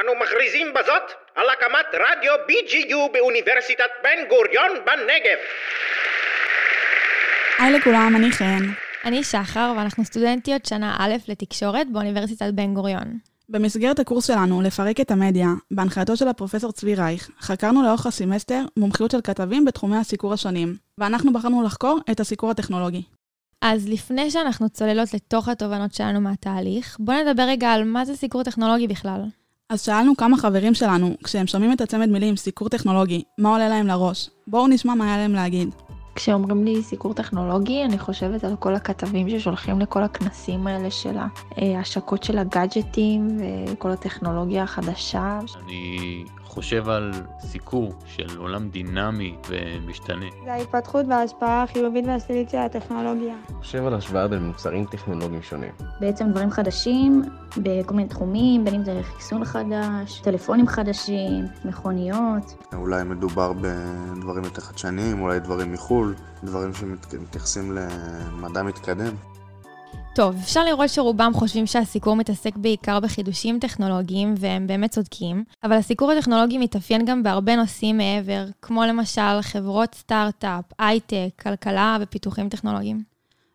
אנו מכריזים בזאת על הקמת רדיו BGU באוניברסיטת בן גוריון בנגב. היי לכולם, אני חן. אני שחר, ואנחנו סטודנטיות שנה א' לתקשורת באוניברסיטת בן גוריון. במסגרת הקורס שלנו, לפרק את המדיה, בהנחייתו של הפרופסור צבי רייך, חקרנו לאורך הסמסטר מומחיות של כתבים בתחומי הסיקור השונים, ואנחנו בחרנו לחקור את הסיקור הטכנולוגי. אז לפני שאנחנו צוללות לתוך התובנות שלנו מהתהליך, בואו נדבר רגע על מה זה סיקור טכנולוגי בכלל. אז שאלנו כמה חברים שלנו, כשהם שומעים את הצמד מילים סיקור טכנולוגי, מה עולה להם לראש? בואו נשמע מה היה להם להגיד. כשאומרים לי סיקור טכנולוגי, אני חושבת על כל הכתבים ששולחים לכל הכנסים האלה של ההשקות של הגאדג'טים וכל הטכנולוגיה החדשה. אני חושב על סיקור של עולם דינמי ומשתנה. זה ההתפתחות וההשפעה החיובית והשלילית של הטכנולוגיה. חושב על השוואה בין מוצרים טכנולוגיים שונים. בעצם דברים חדשים בכל מיני תחומים, בין אם זה חיסון חדש, טלפונים חדשים, מכוניות. אולי מדובר בדברים יותר חדשניים, אולי דברים מחו"ל, דברים שמתייחסים למדע מתקדם. טוב, אפשר לראות שרובם חושבים שהסיקור מתעסק בעיקר בחידושים טכנולוגיים, והם באמת צודקים, אבל הסיקור הטכנולוגי מתאפיין גם בהרבה נושאים מעבר, כמו למשל חברות סטארט-אפ, הייטק, כלכלה ופיתוחים טכנולוגיים.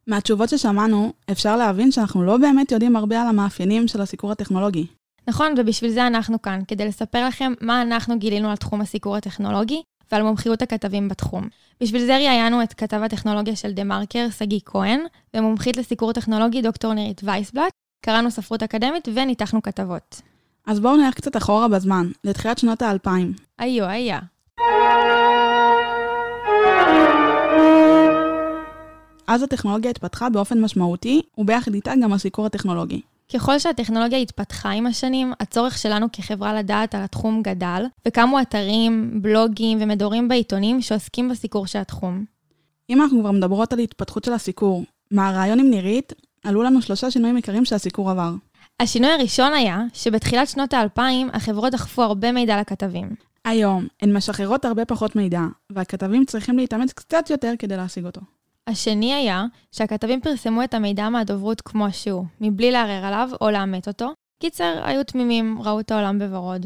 מהתשובות ששמענו, אפשר להבין שאנחנו לא באמת יודעים הרבה על המאפיינים של הסיקור הטכנולוגי. נכון, ובשביל זה אנחנו כאן, כדי לספר לכם מה אנחנו גילינו על תחום הסיקור הטכנולוגי, ועל מומחיות הכתבים בתחום. בשביל זה ראיינו את כתב הטכנולוגיה של דה מרקר, שגיא כהן, ומומחית לסיקור טכנולוגי דוקטור נירית וייסבלט, קראנו ספרות אקדמית וניתחנו כתבות. אז בואו נלך קצת אחורה בזמן, לתחילת שנות האלפיים. היו, היה. אז הטכנולוגיה התפתחה באופן משמעותי, וביחד איתה גם הסיקור הטכנולוגי. ככל שהטכנולוגיה התפתחה עם השנים, הצורך שלנו כחברה לדעת על התחום גדל, וקמו אתרים, בלוגים ומדורים בעיתונים שעוסקים בסיקור של התחום. אם אנחנו כבר מדברות על התפתחות של הסיקור, מהרעיון עם נירית, עלו לנו שלושה שינויים עיקריים שהסיקור עבר. השינוי הראשון היה שבתחילת שנות האלפיים החברות דחפו הרבה מידע לכתבים. היום, הן משחררות הרבה פחות מידע, והכתבים צריכים להתאמץ קצת יותר כדי להשיג אותו. השני היה שהכתבים פרסמו את המידע מהדוברות כמו שהוא, מבלי לערער עליו או לאמת אותו. קיצר, היו תמימים, ראו את העולם בוורוד.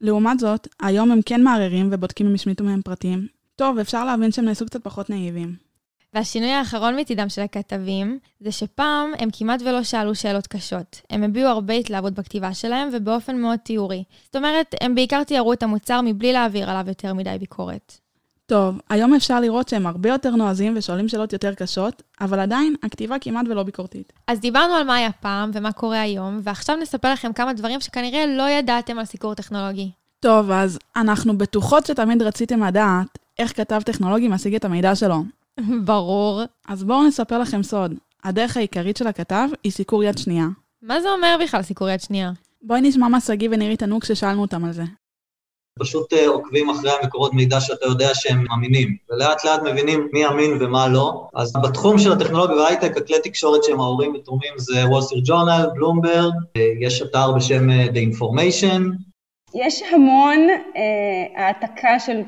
לעומת זאת, היום הם כן מערערים ובודקים אם השמיטו מהם פרטים. טוב, אפשר להבין שהם נעשו קצת פחות נאיבים. והשינוי האחרון מצידם של הכתבים, זה שפעם הם כמעט ולא שאלו שאלות קשות. הם הביעו הרבה התלהבות בכתיבה שלהם ובאופן מאוד תיאורי. זאת אומרת, הם בעיקר תיארו את המוצר מבלי להעביר עליו יותר מדי ביקורת. טוב, היום אפשר לראות שהם הרבה יותר נועזים ושואלים שאלות יותר קשות, אבל עדיין הכתיבה כמעט ולא ביקורתית. אז דיברנו על מה היה פעם ומה קורה היום, ועכשיו נספר לכם כמה דברים שכנראה לא ידעתם על סיקור טכנולוגי. טוב, אז אנחנו בטוחות שתמיד רציתם לדעת איך כתב טכנולוגי משיג את המידע שלו. ברור. אז בואו נספר לכם סוד. הדרך העיקרית של הכתב היא סיקור יד שנייה. מה זה אומר בכלל סיקור יד שנייה? בואי נשמע מה שגיא ונירית ענו כששאלנו אותם על זה. פשוט עוקבים אחרי המקורות מידע שאתה יודע שהם אמינים, ולאט לאט מבינים מי אמין ומה לא. אז בתחום של הטכנולוגיה וההייטק, הכלי תקשורת שהם ההורים ותורמים זה וול סטריט ג'ורנל, בלומברג, יש אתר בשם The Information. יש המון אה, העתקה של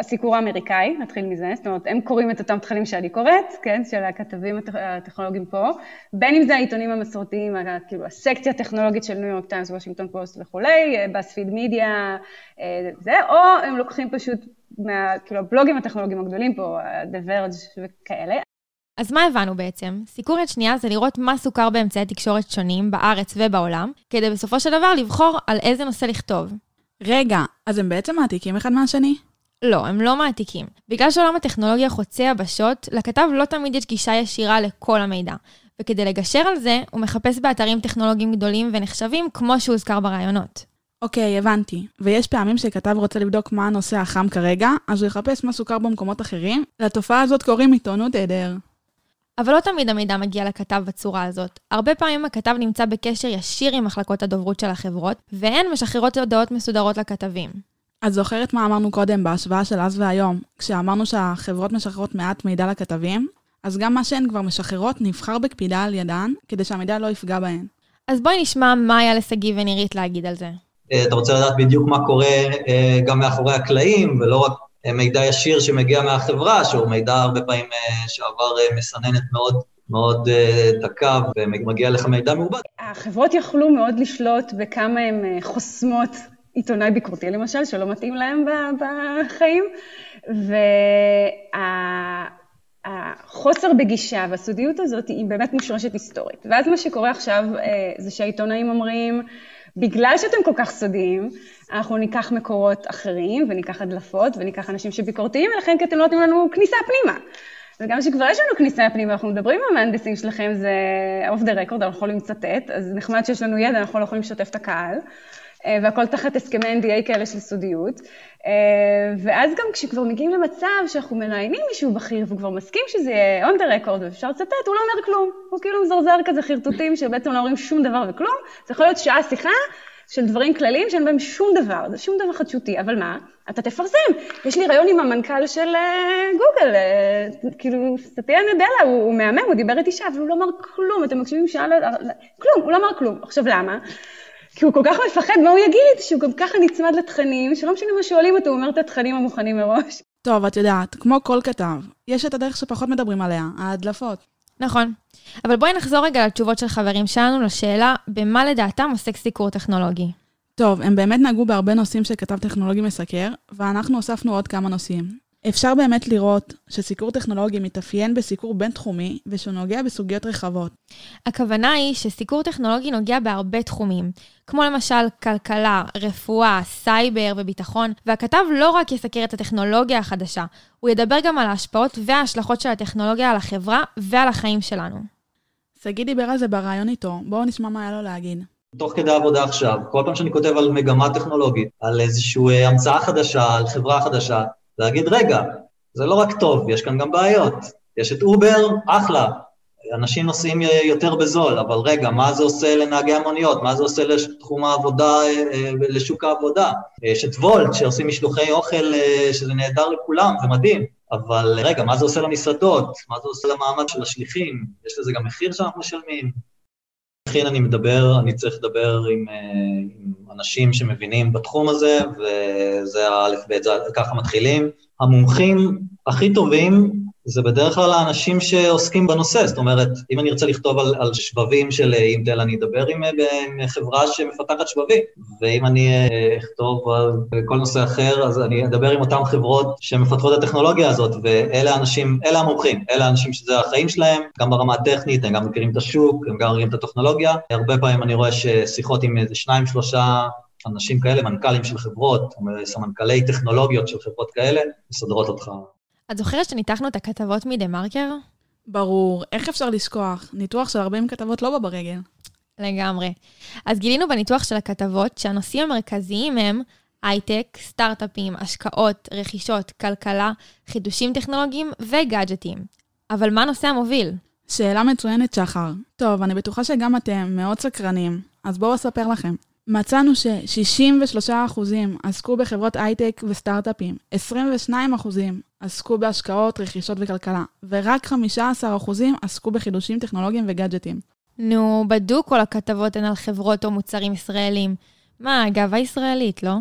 הסיקור האמריקאי, נתחיל מזה, זאת אומרת, הם קוראים את אותם תכנים שאני קוראת, כן, של הכתבים הטכנולוגיים פה, בין אם זה העיתונים המסורתיים, כאילו הסקציה הטכנולוגית של ניו יורק טיימס, וושינגטון פוסט וכולי, BuzzFeed מדיה, זה, או הם לוקחים פשוט מה, כאילו, הבלוגים הטכנולוגיים הגדולים פה, The Verge וכאלה. אז מה הבנו בעצם? סיקור יד שנייה זה לראות מה סוכר באמצעי תקשורת שונים בארץ ובעולם, כדי בסופו של דבר לבחור על איזה נושא לכתוב. רגע, אז הם בעצם מעתיקים אחד מהשני? לא, הם לא מעתיקים. בגלל שעולם הטכנולוגיה חוצה יבשות, לכתב לא תמיד יש גישה ישירה לכל המידע. וכדי לגשר על זה, הוא מחפש באתרים טכנולוגיים גדולים ונחשבים כמו שהוזכר ברעיונות. אוקיי, הבנתי. ויש פעמים שכתב רוצה לבדוק מה הנושא החם כרגע, אז הוא יחפש מה סוכר במקומות אחרים. לתופעה הזאת קוראים עיתונות היעדר. אבל לא תמיד המידע מגיע לכתב בצורה הזאת. הרבה פעמים הכתב נמצא בקשר ישיר עם מחלקות הדוברות של החברות, והן משחררות הודעות מסודרות לכתבים. את זוכרת מה אמרנו קודם בהשוואה של אז והיום, כשאמרנו שהחברות משחררות מעט מידע לכתבים? אז גם מה שהן כבר משחררות נבחר בקפידה על ידן, כדי שהמידע לא יפגע בהן. אז בואי נשמע מה היה לשגיא ונירית להגיד על זה. אתה רוצה לדעת בדיוק מה קורה גם מאחורי הקלעים, ולא רק מידע ישיר שמגיע מהחברה, שהוא מידע הרבה פעמים שעבר מסננת מאוד מאוד דקה ומגיע לך מידע מעובד. החברות יכלו מאוד לשלוט בכמה הן חוסמות עיתונאי ביקורתי למשל, שלא מתאים להם בחיים, והחוסר בגישה והסודיות הזאת היא באמת מושרשת היסטורית. ואז מה שקורה עכשיו אה, זה שהעיתונאים אומרים, בגלל שאתם כל כך סודיים, אנחנו ניקח מקורות אחרים וניקח הדלפות וניקח אנשים שביקורתיים, ולכן כי אתם לא נותנים לנו כניסה פנימה. וגם שכבר יש לנו כניסה פנימה, אנחנו מדברים עם המהנדסים שלכם, זה אוף דה רקורד, אנחנו יכולים לצטט, אז נחמד שיש לנו ידע, אנחנו לא יכולים לשתף את הקהל. אה, והכל תחת הסכמי NDA כאלה של סודיות. אה, ואז גם כשכבר מגיעים למצב שאנחנו מראיינים מישהו בכיר והוא כבר מסכים שזה יהיה on the record ואפשר לצטט, הוא לא אומר כלום. הוא כאילו מזרזר כזה חרטוטים שבעצם לא אומרים שום דבר וכלום. זה יכול להיות שעה שיחה של דברים כלליים שאין בהם שום דבר, זה שום דבר חדשותי, אבל מה? אתה תפרסם. יש לי רעיון עם המנכ"ל של uh, גוגל, כאילו, סטיה נדלה, הוא, הוא מהמם, הוא דיבר איתי שעה, אבל הוא לא אמר כלום, אתם מקשיבים שעה, ל... כלום, הוא לא אמר כלום. עכשיו למה? כי הוא כל כך מפחד מה הוא יגיד, שהוא גם ככה נצמד לתכנים, שלא משנה מה שואלים אותו, הוא אומר את התכנים המוכנים מראש. טוב, את יודעת, כמו כל כתב, יש את הדרך שפחות מדברים עליה, ההדלפות. נכון. אבל בואי נחזור רגע לתשובות של חברים שלנו לשאלה, במה לדעתם עוסק סיקור טכנולוגי. טוב, הם באמת נגעו בהרבה נושאים שכתב טכנולוגי מסקר, ואנחנו הוספנו עוד כמה נושאים. אפשר באמת לראות שסיקור טכנולוגי מתאפיין בסיקור בינתחומי ושהוא נוגע בסוגיות רחבות. הכוונה היא שסיקור טכנולוגי נוגע בהרבה תחומים, כמו למשל כלכלה, רפואה, סייבר וביטחון, והכתב לא רק יסקר את הטכנולוגיה החדשה, הוא ידבר גם על ההשפעות וההשלכות של הטכנולוגיה על החברה ועל החיים שלנו. שגיא דיבר על זה בריאיון איתו, בואו נשמע מה היה לו להגיד. תוך כדי עבודה עכשיו, כל פעם שאני כותב על מגמה טכנולוגית, על איזושהי אה, המצאה חדשה, על חברה חדשה, להגיד, רגע, זה לא רק טוב, יש כאן גם בעיות. יש את אובר, אחלה, אנשים נוסעים יותר בזול, אבל רגע, מה זה עושה לנהגי המוניות? מה זה עושה לתחום העבודה, אה, לשוק העבודה? יש את וולט, שעושים משלוחי אוכל, אה, שזה נהדר לכולם, זה מדהים. אבל רגע, מה זה עושה למסעדות? מה זה עושה למעמד של השליחים? יש לזה גם מחיר שאנחנו משלמים? לכן אני מדבר, אני צריך לדבר עם, אה, עם אנשים שמבינים בתחום הזה, וזה האלף בית, ככה מתחילים. המומחים הכי טובים זה בדרך כלל האנשים שעוסקים בנושא, זאת אומרת, אם אני ארצה לכתוב על, על שבבים של אינטל, אני אדבר עם, עם חברה שמפתחת שבבים, ואם אני אה, אכתוב על כל נושא אחר, אז אני אדבר עם אותן חברות שמפתחות את הטכנולוגיה הזאת, ואלה האנשים, אלה המומחים, אלה האנשים שזה החיים שלהם, גם ברמה הטכנית, הם גם מכירים את השוק, הם גם מכירים את הטכנולוגיה. הרבה פעמים אני רואה ששיחות עם איזה שניים, שלושה אנשים כאלה, מנכ"לים של חברות, סמנכ"לי טכנולוגיות של חברות כאלה, מסדרות אותך את זוכרת שניתחנו את הכתבות מדה-מרקר? ברור, איך אפשר לשכוח? ניתוח של 40 כתבות לא בא ברגל. לגמרי. אז גילינו בניתוח של הכתבות שהנושאים המרכזיים הם הייטק, סטארט-אפים, השקעות, רכישות, כלכלה, חידושים טכנולוגיים וגאדג'טים. אבל מה הנושא המוביל? שאלה מצוינת, שחר. טוב, אני בטוחה שגם אתם מאוד סקרנים, אז בואו אספר לכם. מצאנו ש-63% עסקו בחברות הייטק וסטארט-אפים, 22% עסקו בהשקעות, רכישות וכלכלה, ורק 15% עסקו בחידושים טכנולוגיים וגאדג'טים. נו, בדוק כל הכתבות הן על חברות או מוצרים ישראלים. מה, גאווה ישראלית, לא?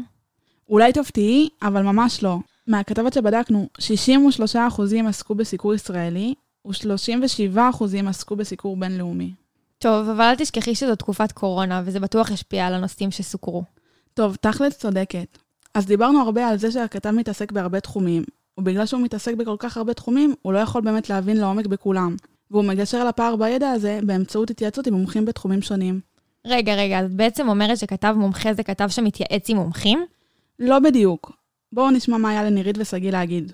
אולי תופתעי, אבל ממש לא. מהכתבות שבדקנו, 63% עסקו בסיקור ישראלי, ו-37% עסקו בסיקור בינלאומי. טוב, אבל אל תשכחי שזו תקופת קורונה, וזה בטוח ישפיע על הנושאים שסוקרו. טוב, תכלס צודקת. אז דיברנו הרבה על זה שהכתב מתעסק בהרבה תחומים, ובגלל שהוא מתעסק בכל כך הרבה תחומים, הוא לא יכול באמת להבין לעומק בכולם. והוא מגשר על הפער בידע הזה באמצעות התייעצות עם מומחים בתחומים שונים. רגע, רגע, אז בעצם אומרת שכתב מומחה זה כתב שמתייעץ עם מומחים? לא בדיוק. בואו נשמע מה היה לנירית ושגיא להגיד.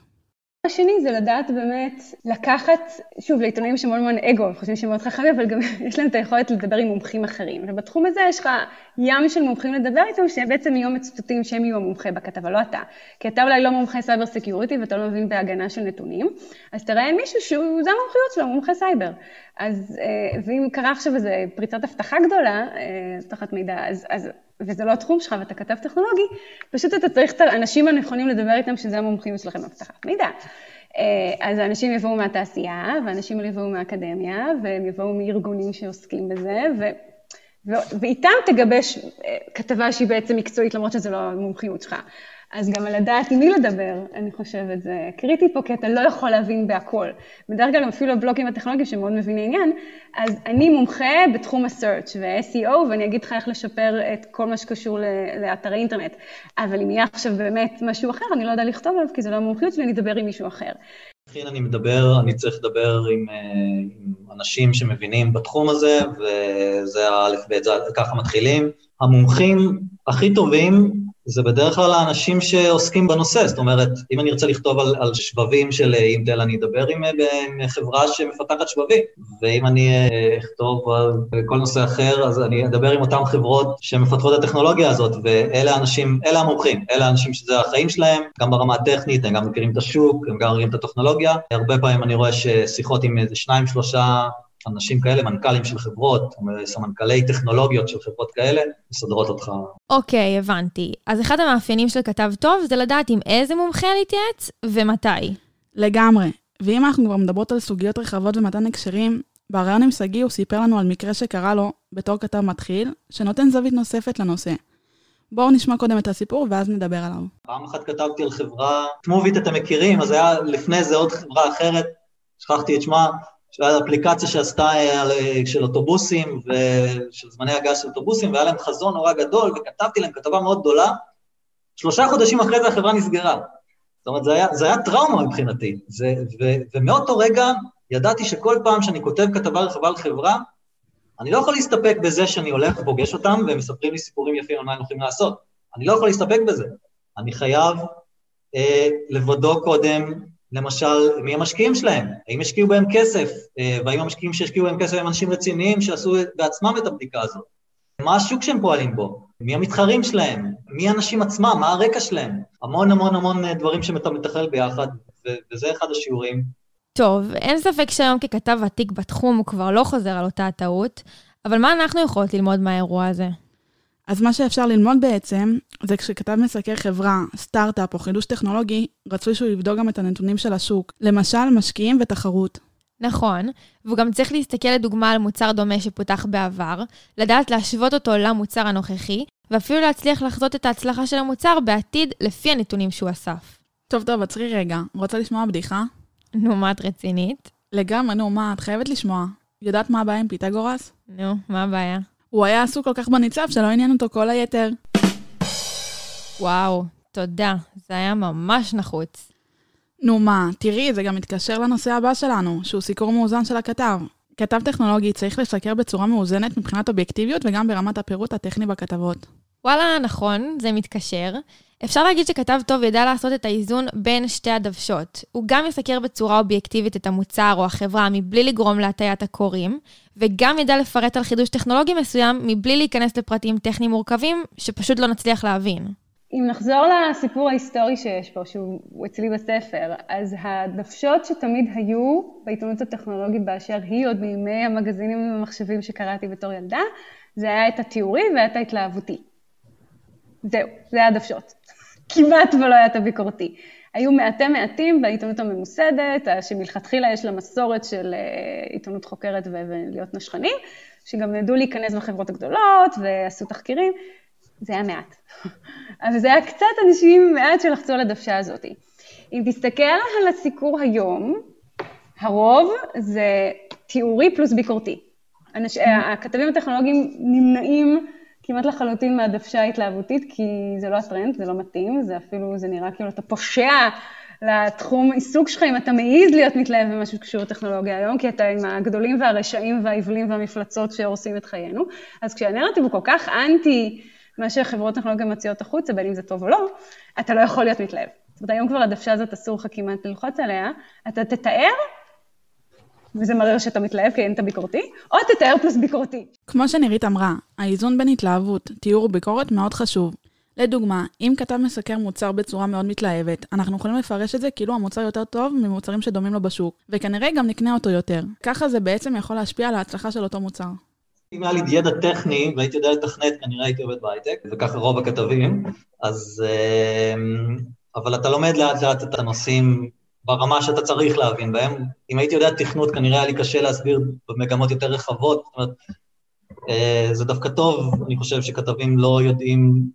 השני זה לדעת באמת לקחת, שוב, לעיתונאים יש המון המון אגו, הם חושבים שהם מאוד חכמים, אבל גם יש להם את היכולת לדבר עם מומחים אחרים. ובתחום הזה יש לך ים של מומחים לדבר איתם, שבעצם יהיו מצטטים שהם יהיו המומחה בכתבה, לא אתה. כי אתה אולי לא מומחה סייבר security ואתה לא מבין בהגנה של נתונים, אז תראיין מישהו שהוא, זה המומחיות שלו, מומחה סייבר. אז, אה, ואם קרה עכשיו איזו פריצת אבטחה גדולה, אה, אבטחת מידע, אז, אז וזה לא התחום שלך ואתה כתב טכנולוגי, פשוט אתה צריך את האנשים הנכונים לדבר איתם, שזה המומחים שלכם באבטחת מידע. אה, אז האנשים יבואו מהתעשייה, ואנשים יבואו מהאקדמיה, והם יבואו מארגונים שעוסקים בזה, ו... ואיתם תגבש כתבה שהיא בעצם מקצועית, למרות שזו לא המומחיות שלך. אז גם לדעת עם מי לדבר, אני חושבת, זה קריטי פה, כי אתה לא יכול להבין בהכל. בדרך כלל אפילו הבלוגים הטכנולוגיים שמאוד מבינים עניין, אז אני מומחה בתחום ה-search ו-SEO, ואני אגיד לך איך לשפר את כל מה שקשור לאתרי אינטרנט. אבל אם יהיה עכשיו באמת משהו אחר, אני לא יודע לכתוב עליו, כי זה לא המומחיות שלי, אני אדבר עם מישהו אחר. לכן אני מדבר, אני צריך לדבר עם, אה, עם אנשים שמבינים בתחום הזה, וזה האלף בית, ככה מתחילים. המומחים הכי טובים זה בדרך כלל האנשים שעוסקים בנושא, זאת אומרת, אם אני ארצה לכתוב על, על שבבים של אינטל, אני אדבר עם, עם חברה שמפתחת שבבים, ואם אני אה, אכתוב על כל נושא אחר, אז אני אדבר עם אותן חברות שמפתחות את הטכנולוגיה הזאת, ואלה האנשים, אלה המומחים, אלה האנשים שזה החיים שלהם, גם ברמה הטכנית, הם גם מכירים את השוק, הם גם מכירים את הטכנולוגיה. הרבה פעמים אני רואה ששיחות עם איזה שניים, שלושה אנשים כאלה, מנכ"לים של חברות, סמנכ"לי טכנולוגיות של חברות כאלה, מסדרות אותך. אוקיי, okay, הבנתי. אז אחד המאפיינים של כתב טוב זה לדעת עם איזה מומחה להתייעץ ומתי. לגמרי. ואם אנחנו כבר מדברות על סוגיות רחבות ומתן הקשרים, בריאיון עם שגיא הוא סיפר לנו על מקרה שקרה לו בתור כתב מתחיל, שנותן זווית נוספת לנושא. בואו נשמע קודם את הסיפור ואז נדבר עליו. פעם אחת כתבתי על חברה, תמוביט אתם מכירים, אז היה לפני זה עוד חברה אחרת, שכחתי את שמה, שהיה אפליקציה שעשתה אה, של אוטובוסים ושל זמני הגז של אוטובוסים, והיה להם חזון נורא גדול, וכתבתי להם כתבה מאוד גדולה. שלושה חודשים אחרי זה החברה נסגרה. זאת אומרת, זה היה, זה היה טראומה מבחינתי. זה, ו, ומאותו רגע ידעתי שכל פעם שאני כותב כתבה רחבה על חברה, אני לא יכול להסתפק בזה שאני הולך ופוגש אותם והם מספרים לי סיפורים יפים על מה הם הולכים לעשות. אני לא יכול להסתפק בזה. אני חייב אה, לבדוק קודם למשל, מי המשקיעים שלהם? האם השקיעו בהם כסף? אה, והאם המשקיעים שהשקיעו בהם כסף הם אנשים רציניים שעשו בעצמם את הבדיקה הזאת? מה השוק שהם פועלים בו? מי המתחרים שלהם? מי האנשים עצמם? מה הרקע שלהם? המון המון המון אה, דברים שאתה מתכלל ביחד, וזה אחד השיעורים. טוב, אין ספק שהיום ככתב ותיק בתחום הוא כבר לא חוזר על אותה הטעות, אבל מה אנחנו יכולות ללמוד מהאירוע הזה? אז מה שאפשר ללמוד בעצם, זה כשכתב מסקר חברה, סטארט-אפ או חידוש טכנולוגי, רצוי שהוא יבדוק גם את הנתונים של השוק. למשל, משקיעים ותחרות. נכון, והוא גם צריך להסתכל לדוגמה על מוצר דומה שפותח בעבר, לדעת להשוות אותו למוצר הנוכחי, ואפילו להצליח לחזות את ההצלחה של המוצר בעתיד לפי הנתונים שהוא אסף. טוב, טוב, עצרי רגע. רוצה לשמוע בדיחה? נו, מה את רצינית? לגמרי, נו, מה, את חייבת לשמוע. יודעת מה הבעיה עם פיתגורס? נו, מה הבעיה? הוא היה עסוק כל כך בניצב שלא עניין אותו כל היתר. וואו, תודה. זה היה ממש נחוץ. נו מה, תראי, זה גם מתקשר לנושא הבא שלנו, שהוא סיקור מאוזן של הכתב. כתב טכנולוגי צריך לסקר בצורה מאוזנת מבחינת אובייקטיביות וגם ברמת הפירוט הטכני בכתבות. וואלה, נכון, זה מתקשר. אפשר להגיד שכתב טוב ידע לעשות את האיזון בין שתי הדוושות. הוא גם יסקר בצורה אובייקטיבית את המוצר או החברה מבלי לגרום להטיית הקוראים, וגם ידע לפרט על חידוש טכנולוגי מסוים מבלי להיכנס לפרטים טכניים מורכבים שפשוט לא נצליח להבין. אם נחזור לסיפור ההיסטורי שיש פה, שהוא אצלי בספר, אז הדוושות שתמיד היו בעיתונות הטכנולוגית באשר היא, עוד מימי המגזינים והמחשבים שקראתי בתור ילדה, זה היה את התיאורי והיה את ההתלהבותי. זהו, זה היה הדוושות. כמעט ולא היה את הביקורתי. היו מעטי מעטים בעיתונות הממוסדת, שמלכתחילה יש לה מסורת של אה, עיתונות חוקרת ולהיות נשכנים, שגם ידעו להיכנס בחברות הגדולות ועשו תחקירים, זה היה מעט. אבל זה היה קצת אנשים מעט שלחצו על הדוושה הזאת. אם תסתכל על הסיקור היום, הרוב זה תיאורי פלוס ביקורתי. אנש... הכתבים הטכנולוגיים נמנעים כמעט לחלוטין מהדוושה ההתלהבותית, כי זה לא הטרנד, זה לא מתאים, זה אפילו, זה נראה כאילו אתה פושע לתחום עיסוק שלך, אם אתה מעז להיות מתלהב במשהו שקשור לטכנולוגיה היום, כי אתה עם הגדולים והרשעים והעיבלים והמפלצות שהורסים את חיינו. אז כשהנרטיב הוא כל כך אנטי מה שחברות טכנולוגיה מציעות החוצה, בין אם זה טוב או לא, אתה לא יכול להיות מתלהב. זאת אומרת, היום כבר הדוושה הזאת אסור לך כמעט ללחוץ עליה, אתה תתאר וזה מראה שאתה מתלהב כי אין את הביקורתי, או תתאר פלוס ביקורתי. כמו שנירית אמרה, האיזון בין התלהבות, תיאור וביקורת מאוד חשוב. לדוגמה, אם כתב מסקר מוצר בצורה מאוד מתלהבת, אנחנו יכולים לפרש את זה כאילו המוצר יותר טוב ממוצרים שדומים לו בשוק, וכנראה גם נקנה אותו יותר. ככה זה בעצם יכול להשפיע על ההצלחה של אותו מוצר. אם היה לי ידע טכני והייתי יודע לתכנת, כנראה הייתי עובד בהייטק, וככה רוב הכתבים, אז... אה, אבל אתה לומד לאט לאט את הנושאים ברמה שאתה צריך להבין בהם. אם הייתי יודע תכנות, כנראה היה לי קשה להסביר במגמות יותר רחבות. זאת אומרת, אה, זה דווקא טוב, אני חושב שכתבים לא יודעים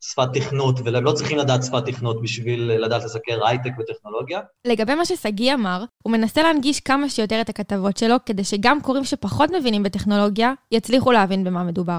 שפת תכנות, והם לא צריכים לדעת שפת תכנות בשביל לדעת לסקר הייטק וטכנולוגיה. לגבי מה ששגיא אמר, הוא מנסה להנגיש כמה שיותר את הכתבות שלו, כדי שגם קוראים שפחות מבינים בטכנולוגיה, יצליחו להבין במה מדובר.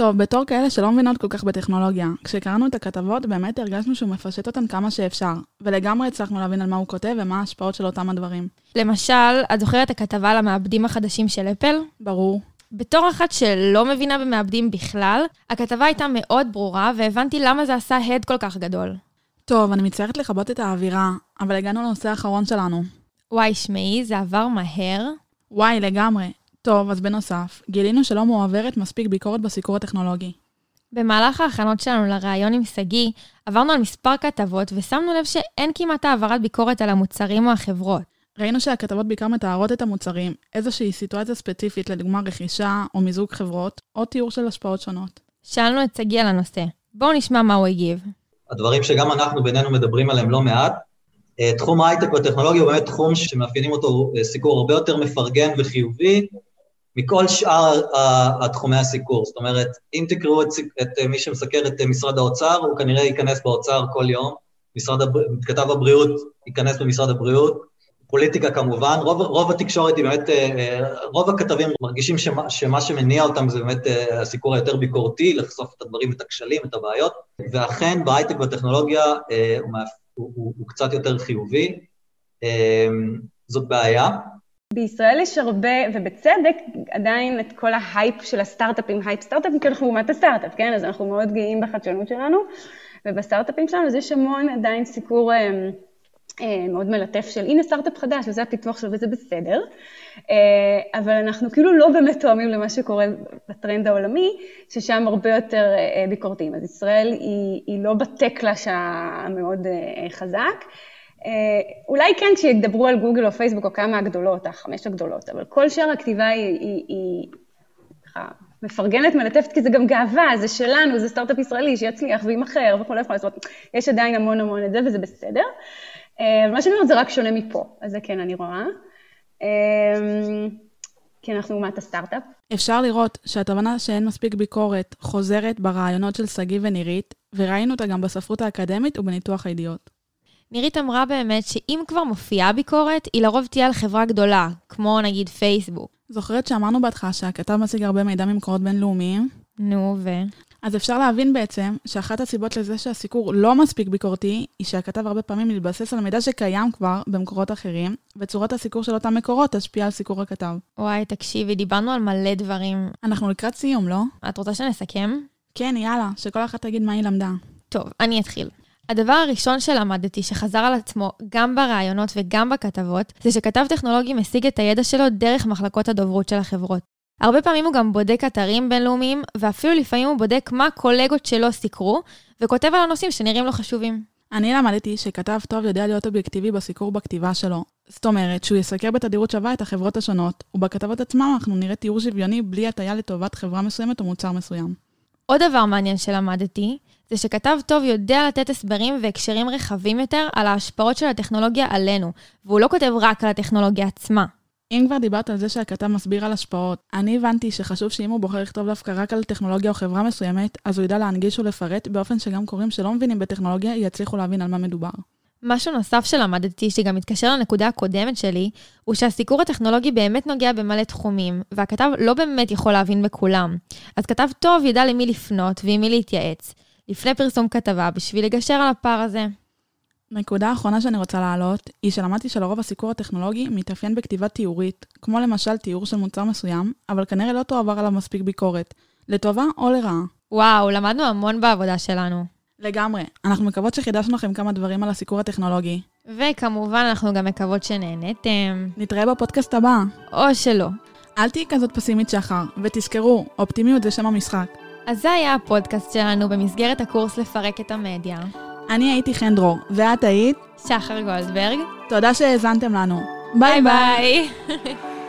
טוב, בתור כאלה שלא מבינות כל כך בטכנולוגיה, כשקראנו את הכתבות באמת הרגשנו שהוא מפשט אותן כמה שאפשר, ולגמרי הצלחנו להבין על מה הוא כותב ומה ההשפעות של אותם הדברים. למשל, את זוכרת את הכתבה על המעבדים החדשים של אפל? ברור. בתור אחת שלא מבינה במעבדים בכלל, הכתבה הייתה מאוד ברורה, והבנתי למה זה עשה הד כל כך גדול. טוב, אני מצטערת לכבות את האווירה, אבל הגענו לנושא האחרון שלנו. וואי, שמעי, זה עבר מהר. וואי, לגמרי. טוב, אז בנוסף, גילינו שלא מועברת מספיק ביקורת בסיקור הטכנולוגי. במהלך ההכנות שלנו לראיון עם שגיא, עברנו על מספר כתבות ושמנו לב שאין כמעט העברת ביקורת על המוצרים או החברות. ראינו שהכתבות בעיקר מתארות את המוצרים, איזושהי סיטואציה ספציפית, לדוגמה רכישה או מיזוג חברות, או תיאור של השפעות שונות. שאלנו את שגיא על הנושא. בואו נשמע מה הוא הגיב. הדברים שגם אנחנו בינינו מדברים עליהם לא מעט. אה, תחום ההייטק והטכנולוגיה הוא באמת תחום שמאפיינים אותו אה, סיקור הרבה יותר מפרגן וחיובי מכל שאר התחומי הסיקור. זאת אומרת, אם תקראו את, את אה, מי שמסקר את משרד האוצר, הוא כנראה ייכנס באוצר כל יום. משרד הב... כתב הבריאות ייכנס במשרד הבריאות, פוליטיקה כמובן, רוב, רוב התקשורת היא באמת, אה, רוב הכתבים מרגישים שמה, שמה שמניע אותם זה באמת אה, הסיקור היותר ביקורתי, לחשוף את הדברים, את הכשלים, את הבעיות, ואכן בהייטק ובטכנולוגיה הוא, הוא, הוא, הוא קצת יותר חיובי, זאת בעיה. בישראל יש הרבה, ובצדק, עדיין את כל ההייפ של הסטארט-אפים, הייפ סטארט-אפים, כי אנחנו אומת הסטארט-אפ, כן? אז אנחנו מאוד גאים בחדשנות שלנו, ובסטארט-אפים שלנו אז יש המון עדיין סיקור... אה, מאוד מלטף של הנה סטארט-אפ חדש וזה הפיתוח שלו וזה בסדר, אה, אבל אנחנו כאילו לא באמת תואמים למה שקורה בטרנד העולמי, ששם הרבה יותר אה, ביקורתיים. אז ישראל היא, היא לא בטקלאש המאוד חזק. אולי כן כשידברו על גוגל או פייסבוק או כמה הגדולות, החמש הגדולות, אבל כל שאר הכתיבה היא, היא, היא מפרגנת, מלטפת, כי זה גם גאווה, זה שלנו, זה סטארט-אפ ישראלי שיצליח וימכר וכולי וכולי, זאת אומרת, יש עדיין המון המון את זה וזה בסדר. אה, מה שאני אומרת זה רק שונה מפה, אז זה כן אני רואה. אה, כי אנחנו אומת הסטארט-אפ. אפשר לראות שהתובנה שאין מספיק ביקורת חוזרת ברעיונות של שגיא ונירית, וראינו אותה גם בספרות האקדמית ובניתוח הידיעות. נירית אמרה באמת שאם כבר מופיעה ביקורת, היא לרוב תהיה על חברה גדולה, כמו נגיד פייסבוק. זוכרת שאמרנו בהתחלה שהכתב משיג הרבה מידע ממקורות בינלאומיים? נו, ו? אז אפשר להבין בעצם שאחת הסיבות לזה שהסיקור לא מספיק ביקורתי, היא שהכתב הרבה פעמים מתבסס על מידע שקיים כבר במקורות אחרים, וצורת הסיקור של אותם מקורות תשפיע על סיקור הכתב. וואי, תקשיבי, דיברנו על מלא דברים. אנחנו לקראת סיום, לא? את רוצה שנסכם? כן, יאללה, שכל אחת תגיד מה היא למדה. טוב, אני אתחיל. הדבר הראשון שלמדתי, שחזר על עצמו גם בראיונות וגם בכתבות, זה שכתב טכנולוגי משיג את הידע שלו דרך מחלקות הדוברות של החברות. הרבה פעמים הוא גם בודק אתרים בינלאומיים, ואפילו לפעמים הוא בודק מה קולגות שלו סיקרו, וכותב על הנושאים שנראים לו חשובים. אני למדתי שכתב טוב יודע להיות אובייקטיבי בסיקור בכתיבה שלו. זאת אומרת, שהוא יסקר בתדירות שווה את החברות השונות, ובכתבות עצמם אנחנו נראה תיאור שוויוני בלי הטיה לטובת חברה מסוימת או מוצר מסוים. עוד דבר מעניין שלמדתי, זה שכתב טוב יודע לתת הסברים והקשרים רחבים יותר על ההשפעות של הטכנולוגיה עלינו, והוא לא כותב רק על הטכנולוגיה עצמה. אם כבר דיברת על זה שהכתב מסביר על השפעות, אני הבנתי שחשוב שאם הוא בוחר לכתוב דווקא רק על טכנולוגיה או חברה מסוימת, אז הוא ידע להנגיש ולפרט באופן שגם קוראים שלא מבינים בטכנולוגיה יצליחו להבין על מה מדובר. משהו נוסף שלמדתי, שגם מתקשר לנקודה הקודמת שלי, הוא שהסיקור הטכנולוגי באמת נוגע במלא תחומים, והכתב לא באמת יכול להבין בכולם. אז כתב טוב ידע למי לפנות ועם מי להתייעץ, לפני פרסום כתבה, בשביל לגשר על הפער הזה. נקודה האחרונה שאני רוצה להעלות, היא שלמדתי שלרוב הסיקור הטכנולוגי מתאפיין בכתיבה תיאורית, כמו למשל תיאור של מוצר מסוים, אבל כנראה לא תועבר עליו מספיק ביקורת, לטובה או לרעה. וואו, למדנו המון בעבודה שלנו. לגמרי. אנחנו מקוות שחידשנו לכם כמה דברים על הסיקור הטכנולוגי. וכמובן, אנחנו גם מקוות שנהנתם. נתראה בפודקאסט הבא. או שלא. אל תהיי כזאת פסימית שחר, ותזכרו, אופטימיות זה שם המשחק. אז זה היה הפודקאסט שלנו במסגרת הקורס לפרק את המדיה. אני הייתי חן דרור, ואת היית? שחר גולדברג. תודה שהאזנתם לנו. ביי ביי. ביי.